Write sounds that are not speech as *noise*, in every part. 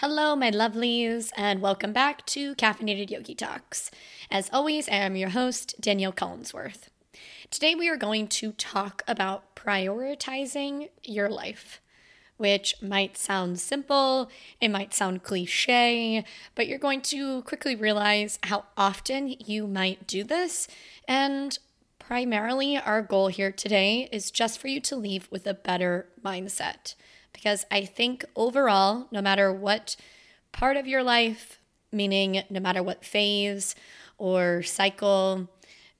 Hello, my lovelies, and welcome back to Caffeinated Yogi Talks. As always, I am your host, Danyell Collinsworth. Today, we are going to talk about prioritizing your life, which might sound simple, it might sound cliche, but you're going to quickly realize how often you might do this. And primarily, our goal here today is just for you to leave with a better mindset because I think overall, no matter what part of your life, meaning no matter what phase or cycle,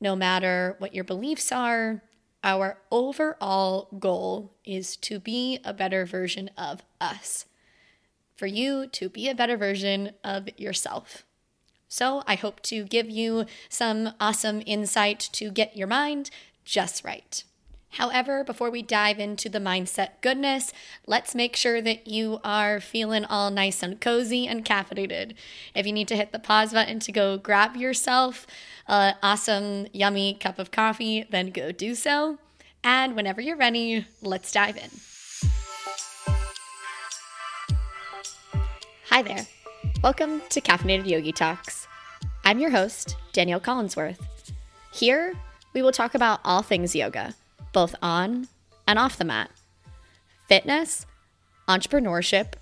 no matter what your beliefs are, our overall goal is to be a better version of us. For you to be a better version of yourself. So, I hope to give you some awesome insight to get your mind just right. However, before we dive into the mindset goodness, let's make sure that you are feeling all nice and cozy and caffeinated. If you need to hit the pause button to go grab yourself an awesome, yummy cup of coffee, then go do so. And whenever you're ready, let's dive in. Hi there. Welcome to Caffeinated Yogi Talks. I'm your host, Danyell Collinsworth. Here, we will talk about all things yoga both on and off the mat. Fitness, entrepreneurship,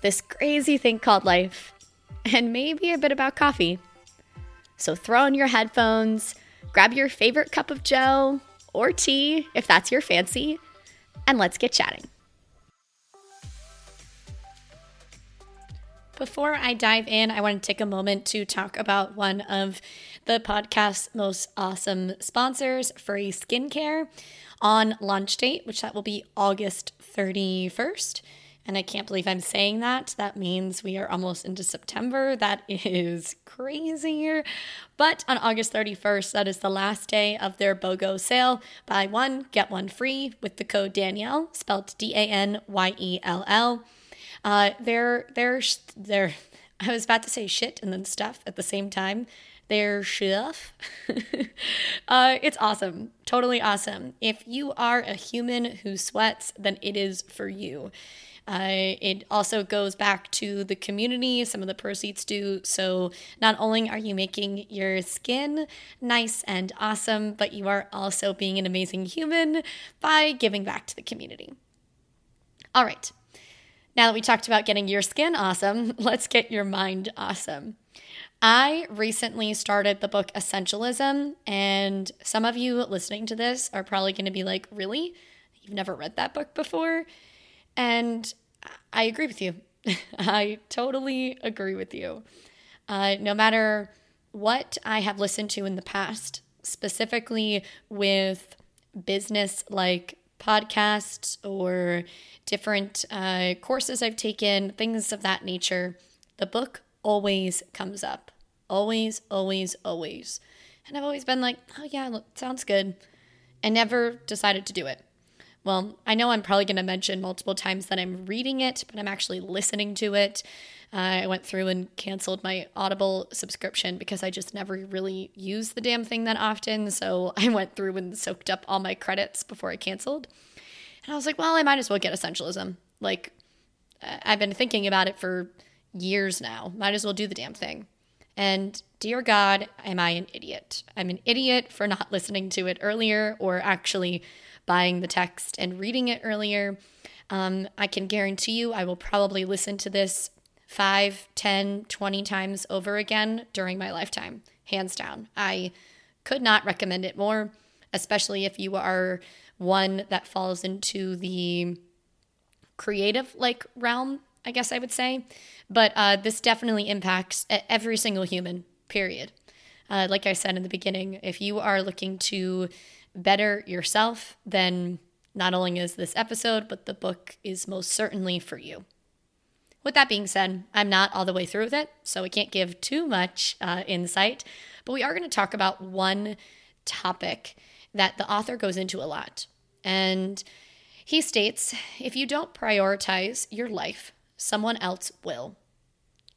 this crazy thing called life, and maybe a bit about coffee. So throw on your headphones, grab your favorite cup of joe or tea if that's your fancy, and let's get chatting. Before I dive in, I want to take a moment to talk about one of the podcast's most awesome sponsors, FRE Skincare, on launch date, which that will be August 31st. And I can't believe I'm saying that. That means we are almost into September. That *laughs* is crazy. But on August 31st, that is the last day of their BOGO sale. Buy one, get one free with the code Danyell, spelled D A N Y E L L. Uh, they're they're they're. *laughs* I was about to say shit and then stuff at the same time. They're stuff. *laughs* uh, it's awesome, totally awesome. If you are a human who sweats, then it is for you. Uh, it also goes back to the community, some of the proceeds do. So, not only are you making your skin nice and awesome, but you are also being an amazing human by giving back to the community. All right, now that we talked about getting your skin awesome, *laughs* let's get your mind awesome. I recently started the book Essentialism, and some of you listening to this are probably going to be like, Really? You've never read that book before? And I agree with you. *laughs* I totally agree with you. Uh, no matter what I have listened to in the past, specifically with business like podcasts or different uh, courses I've taken, things of that nature, the book always comes up. Always, always, always. And I've always been like, oh, yeah, sounds good. And never decided to do it. Well, I know I'm probably going to mention multiple times that I'm reading it, but I'm actually listening to it. Uh, I went through and canceled my Audible subscription because I just never really use the damn thing that often. So *laughs* I went through and soaked up all my credits before I canceled. And I was like, well, I might as well get Essentialism. Like, I've been thinking about it for years now. Might as well do the damn thing. And dear God, am I an idiot? I'm an idiot for not listening to it earlier or actually buying the text and reading it earlier. Um, I can guarantee you I will probably listen to this five, ten, twenty times over again during my lifetime, hands down. I could not recommend it more, especially if you are one that falls into the creative like realm, I guess I would say. But uh, this definitely impacts every single human, period. Uh, like I said in the beginning, if you are looking to better yourself, then not only is this episode, but the book is most certainly for you. With that being said, I'm not all the way through with it, so I can't give too much uh, insight, but we are going to talk about one topic that the author goes into a lot. And he states if you don't prioritize your life, someone else will.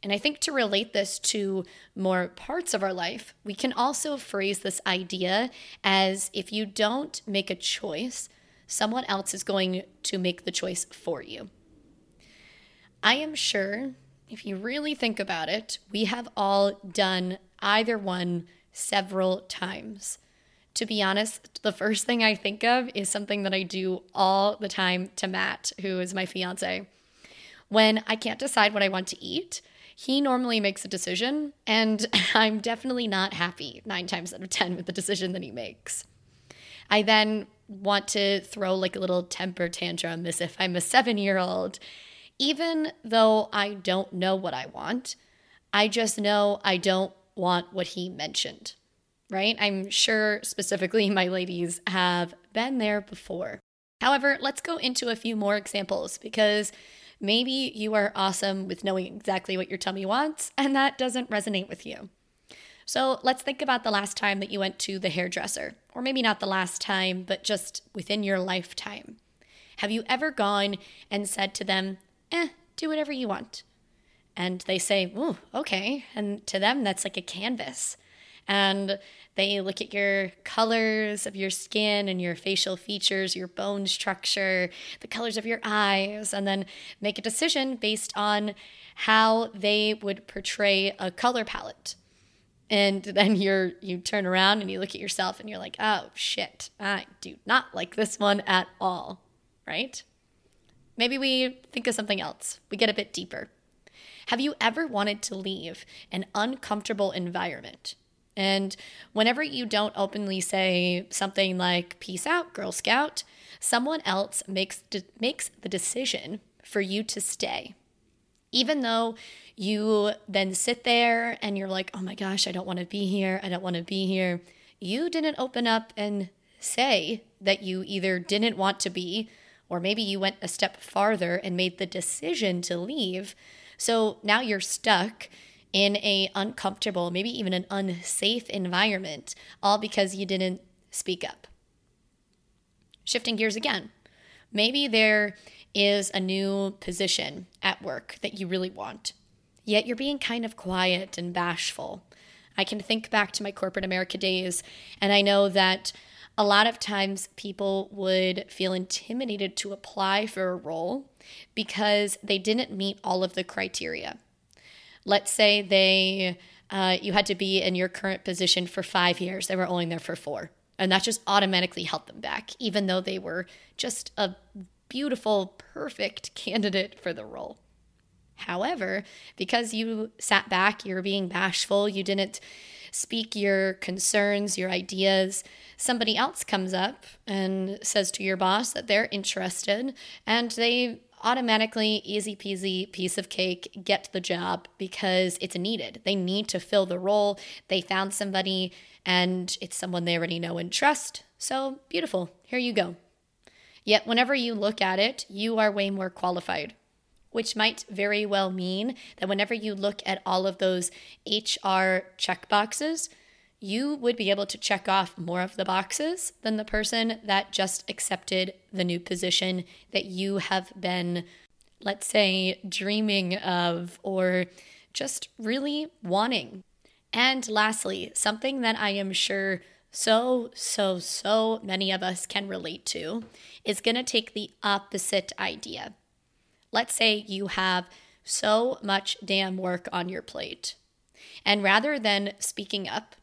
And I think to relate this to more parts of our life, we can also phrase this idea as if you don't make a choice, someone else is going to make the choice for you. I am sure if you really think about it, we have all done either one several times. To be honest, the first thing I think of is something that I do all the time to Matt, who is my fiance. When I can't decide what I want to eat, he normally makes a decision, and *laughs* I'm definitely not happy nine times out of 10 with the decision that he makes. I then want to throw like a little temper tantrum as if I'm a seven year old. Even though I don't know what I want, I just know I don't want what he mentioned, right? I'm sure specifically my ladies have been there before. However, let's go into a few more examples because maybe you are awesome with knowing exactly what your tummy wants and that doesn't resonate with you. So let's think about the last time that you went to the hairdresser, or maybe not the last time, but just within your lifetime. Have you ever gone and said to them, eh, do whatever you want? And they say, ooh, okay. And to them, that's like a canvas. And they look at your colors of your skin and your facial features, your bone structure, the colors of your eyes, and then make a decision based on how they would portray a color palette. And then you're you turn around and you look at yourself and you're like oh shit i do not like this one at all right? Maybe we think of something else. We get a bit deeper. Have you ever wanted to leave an uncomfortable environment and whenever you don't openly say something like peace out girl scout someone else makes de- makes the decision for you to stay even though you then sit there and you're like, oh my gosh, I don't want to be here. I don't want to be here. You didn't open up and say that you either didn't want to be, or maybe you went a step farther and made the decision to leave. So now you're stuck in a uncomfortable, maybe even an unsafe environment, all because you didn't speak up. Shifting gears again. Maybe there is a new position at work that you really want, yet you're being kind of quiet and bashful. I can think back to my corporate America days, and I know that a lot of times people would feel intimidated to apply for a role because they didn't meet all of the criteria. Let's say they uh, you had to be in your current position for five years, they were only there for four. And that just automatically held them back, even though they were just a beautiful, perfect candidate for the role. However, because you sat back, you were being bashful, you didn't speak your concerns, your ideas, somebody else comes up and says to your boss that they're interested and they automatically, easy peasy, piece of cake, get the job because it's needed. They need to fill the role. They found somebody and it's someone they already know and trust. So beautiful. Here you go. Yet, whenever you look at it, you are way more qualified, which might very well mean that whenever you look at all of those HR checkboxes, you would be able to check off more of the boxes than the person that just accepted the new position that you have been, let's say, dreaming of or just really wanting. And lastly, something that I am sure so, so, so many of us can relate to is going to take the opposite idea. Let's say you have so much damn work on your plate. And rather than speaking up,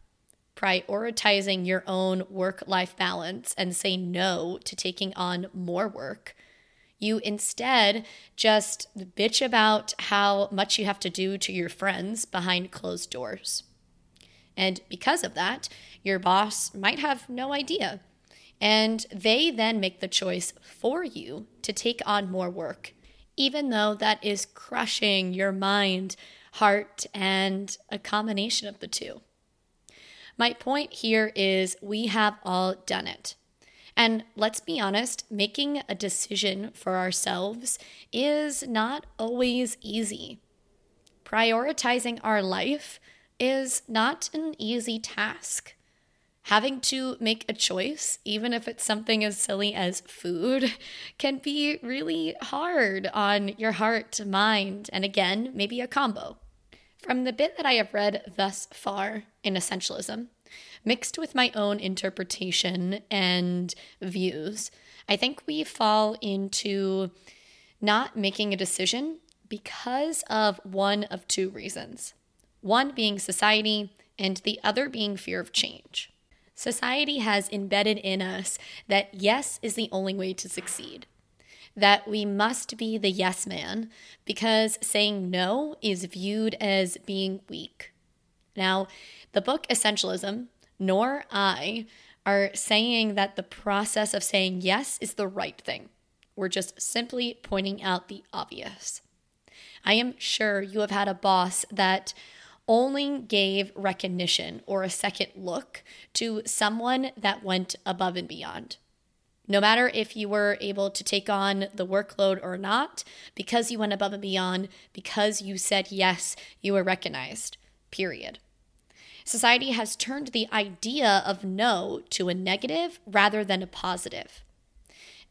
prioritizing your own work life balance and say no to taking on more work, you instead just bitch about how much you have to do to your friends behind closed doors. And because of that, your boss might have no idea. And they then make the choice for you to take on more work, even though that is crushing your mind, heart, and a combination of the two. My point here is we have all done it. And let's be honest, making a decision for ourselves is not always easy. Prioritizing our life is not an easy task. Having to make a choice, even if it's something as silly as food, *laughs* can be really hard on your heart, mind, and again, maybe a combo. From the bit that I have read thus far in Essentialism, mixed with my own interpretation and views, I think we fall into not making a decision because of one of two reasons one being society, and the other being fear of change. Society has embedded in us that yes is the only way to succeed, that we must be the yes man because saying no is viewed as being weak. Now, the book Essentialism, nor I, are saying that the process of saying yes is the right thing. We're just simply pointing out the obvious. I am sure you have had a boss that only gave recognition or a second look to someone that went above and beyond. No matter if you were able to take on the workload or not, because you went above and beyond, because you said yes, you were recognized. Period. Society has turned the idea of no to a negative rather than a positive.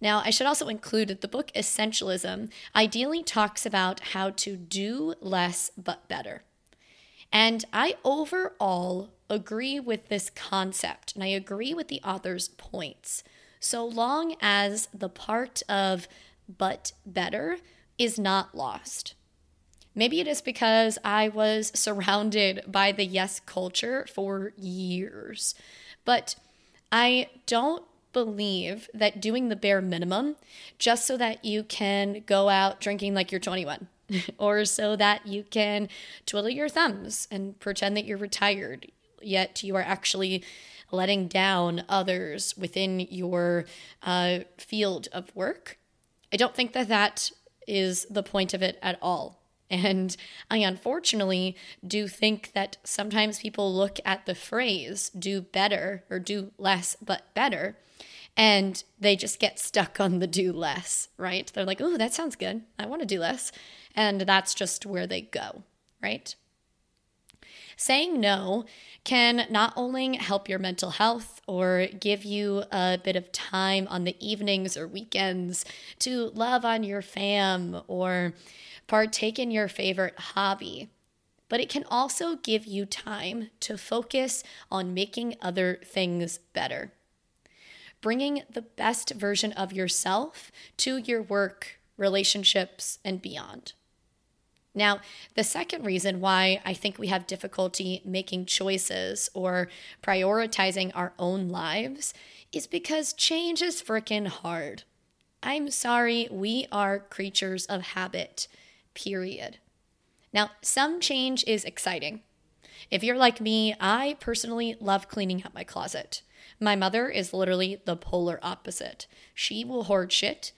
Now, I should also include that the book Essentialism ideally talks about how to do less but better. And I overall agree with this concept and I agree with the author's points, so long as the part of but better is not lost. Maybe it is because I was *laughs* surrounded by the yes culture for years, but I don't believe that doing the bare minimum just so that you can go out drinking like you're 21 *laughs* or so that you can twiddle your thumbs and pretend that you're retired, yet you are actually letting down others within your uh, field of work. I don't think that that is the point of it at all. And I unfortunately do think that sometimes people look at the phrase do better or do less but better and they just get stuck on the do less, right? They're like, oh, that sounds good. I want to do less. And that's just where they go, right? Saying no can not only help your mental health or give you a bit of time on the evenings or weekends to love on your fam or partake in your favorite hobby, but it can also give you time to focus on making other things better bringing the best version of yourself to your work, relationships, and beyond. Now, the second reason why I think we have difficulty making choices or prioritizing our own lives is because change is freaking hard. I'm sorry, we are creatures of habit, period. Now, some change is exciting. If you're like me, I personally love cleaning up my closet. My mother is literally the polar opposite. She will hoard shit.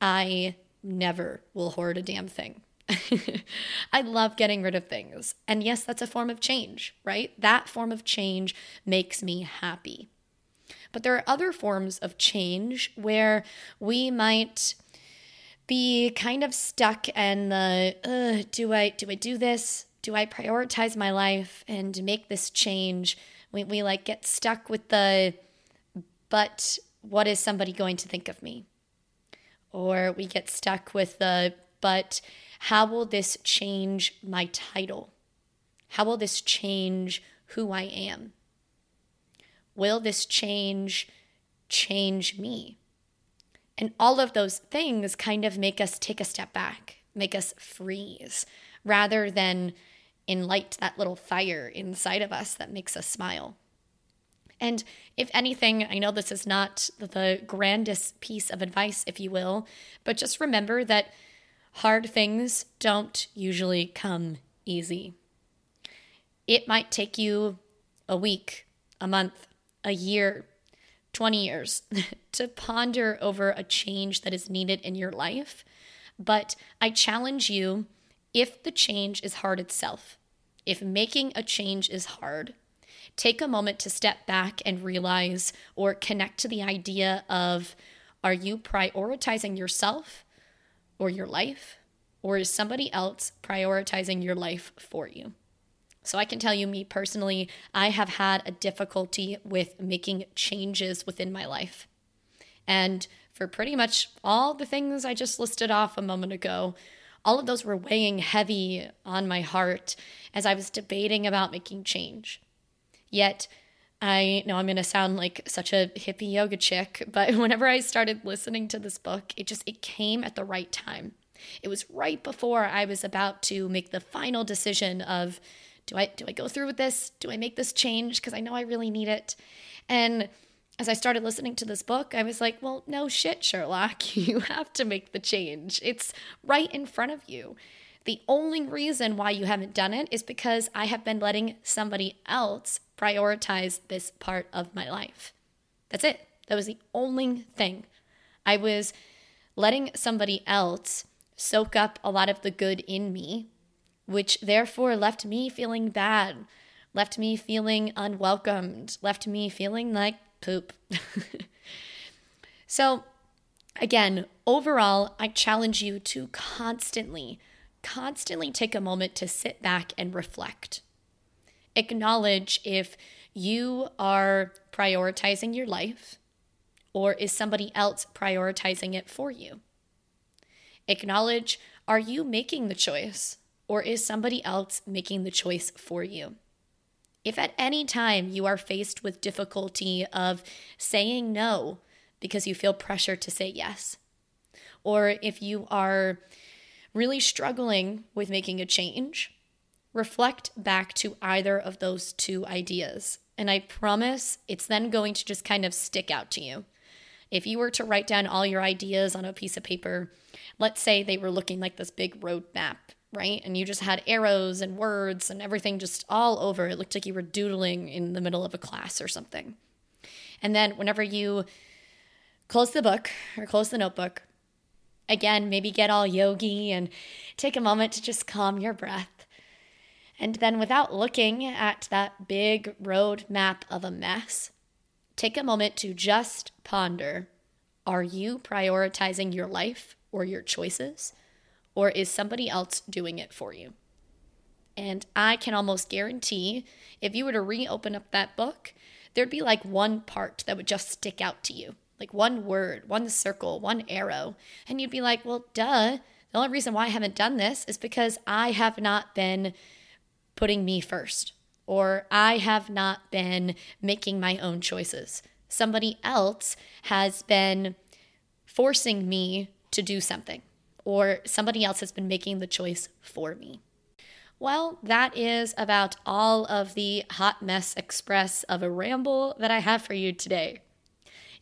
I never will hoard a damn thing. *laughs* I love getting rid of things. And yes, that's a form of change, right? That form of change makes me happy. But there are other forms of change where we might be kind of stuck in the do I do I do this? Do I prioritize my life and make this change? We, we like get stuck with the, but what is somebody going to think of me? Or we get stuck with the, but how will this change my title? How will this change who I am? Will this change change me? And all of those things kind of make us take a step back, make us freeze, rather than enlight that little fire inside of us that makes us smile. And if anything, I know this is not the grandest piece of advice, if you will, but just remember that hard things don't usually come easy. It might take you a week, a month, a year, 20 years *laughs* to ponder over a change that is needed in your life. But I challenge you if the change is hard itself, if making a change is hard, take a moment to step back and realize or connect to the idea of are you prioritizing yourself or your life, or is somebody else prioritizing your life for you? So, I can tell you, me personally, I have had a difficulty with making changes within my life. And for pretty much all the things I just listed off a moment ago, all of those were weighing heavy on my heart as I was debating about making change. Yet, I know I'm going to sound like such a hippie yoga chick, but *laughs* whenever I started listening to this book, it just it came at the right time. It was right before I was about to make the final decision of do I do I go through with this? Do I make this change because I know I really need it? And as I started listening to this book, I was like, well, no shit, Sherlock. *laughs* You have to make the change. It's right in front of you. The only reason why you haven't done it is because I have been letting somebody else prioritize this part of my life. That's it. That was the only thing. I was letting somebody else soak up a lot of the good in me, which therefore left me feeling bad, left me feeling unwelcomed, left me feeling like poop. *laughs* so, again, overall, I challenge you to constantly, constantly take a moment to sit back and reflect. Acknowledge if you are prioritizing your life or is somebody else prioritizing it for you? Acknowledge are you making the choice or is somebody else making the choice for you? If at any time you are faced with difficulty of saying no because you feel pressure to say yes, or if you are really struggling with making a change, reflect back to either of those two ideas. And I promise it's then going to just kind of stick out to you. If you were to write down all your ideas on a piece of paper, let's say they were looking like this big road map, right? And you just had arrows and words and everything just all over. It looked like you were doodling in the middle of a class or something. And then whenever you close the book or close the notebook, again, maybe get all yogi and take a moment to just calm your breath. And then, without looking at that big road map of a mess, Take a moment to just ponder are you prioritizing your life or your choices, or is somebody else doing it for you? And I can almost guarantee if you were to reopen up that book, there'd be like one part that would just stick out to you, like one word, one circle, one arrow. And you'd be like, well, duh. The only reason why I haven't done this is because I have not been putting me first or I have not been making my own choices. Somebody else has been forcing me to do something, or somebody else has been making the choice for me. Well, that is about all of the hot mess express of a ramble that I have for you today.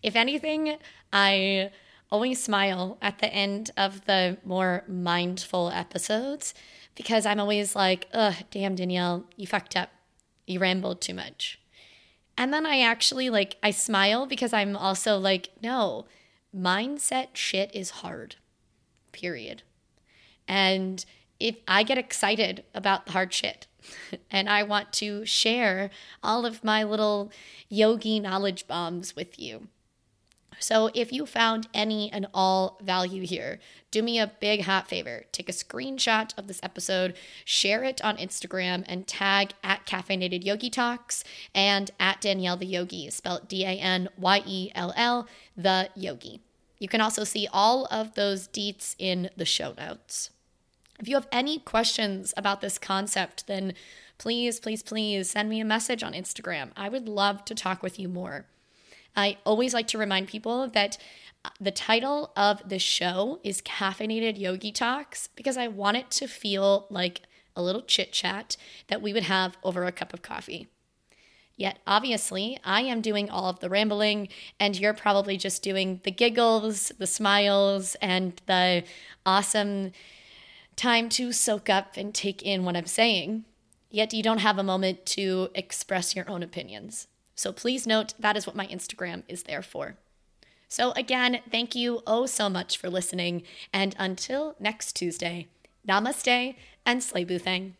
If anything, I always smile at the end of the more mindful episodes because I'm always like, ugh, damn, Danyell, you fucked up you rambled too much. And then I actually like, I smile because I'm also like, no, mindset shit is hard, period. And if I get excited about the hard shit *laughs* and I want to share all of my little yogi knowledge bombs with you. So if you found any and all value here, do me a big hot favor. Take a screenshot of this episode, share it on Instagram, and tag at Caffeinated Yogi Talks and at Danyell the Yogi, spelled D A N Y E L L, the Yogi. You can also see all of those deets in the show notes. If you have any questions about this concept, then please, please, please send me a message on Instagram. I would love to talk with you more. I always like to remind people that uh, the title of the show is Caffeinated Yogi Talks because I want it to feel like a little chit chat that we would have over a cup of coffee. Yet, obviously, I am doing all of the rambling, and you're probably just doing the giggles, the smiles, and the awesome time to soak up and take in what I'm saying. Yet, you don't have a moment to express your own opinions. So please note that is what my Instagram is there for. So again, thank you oh so much for listening. And until next Tuesday, namaste and slay Thang.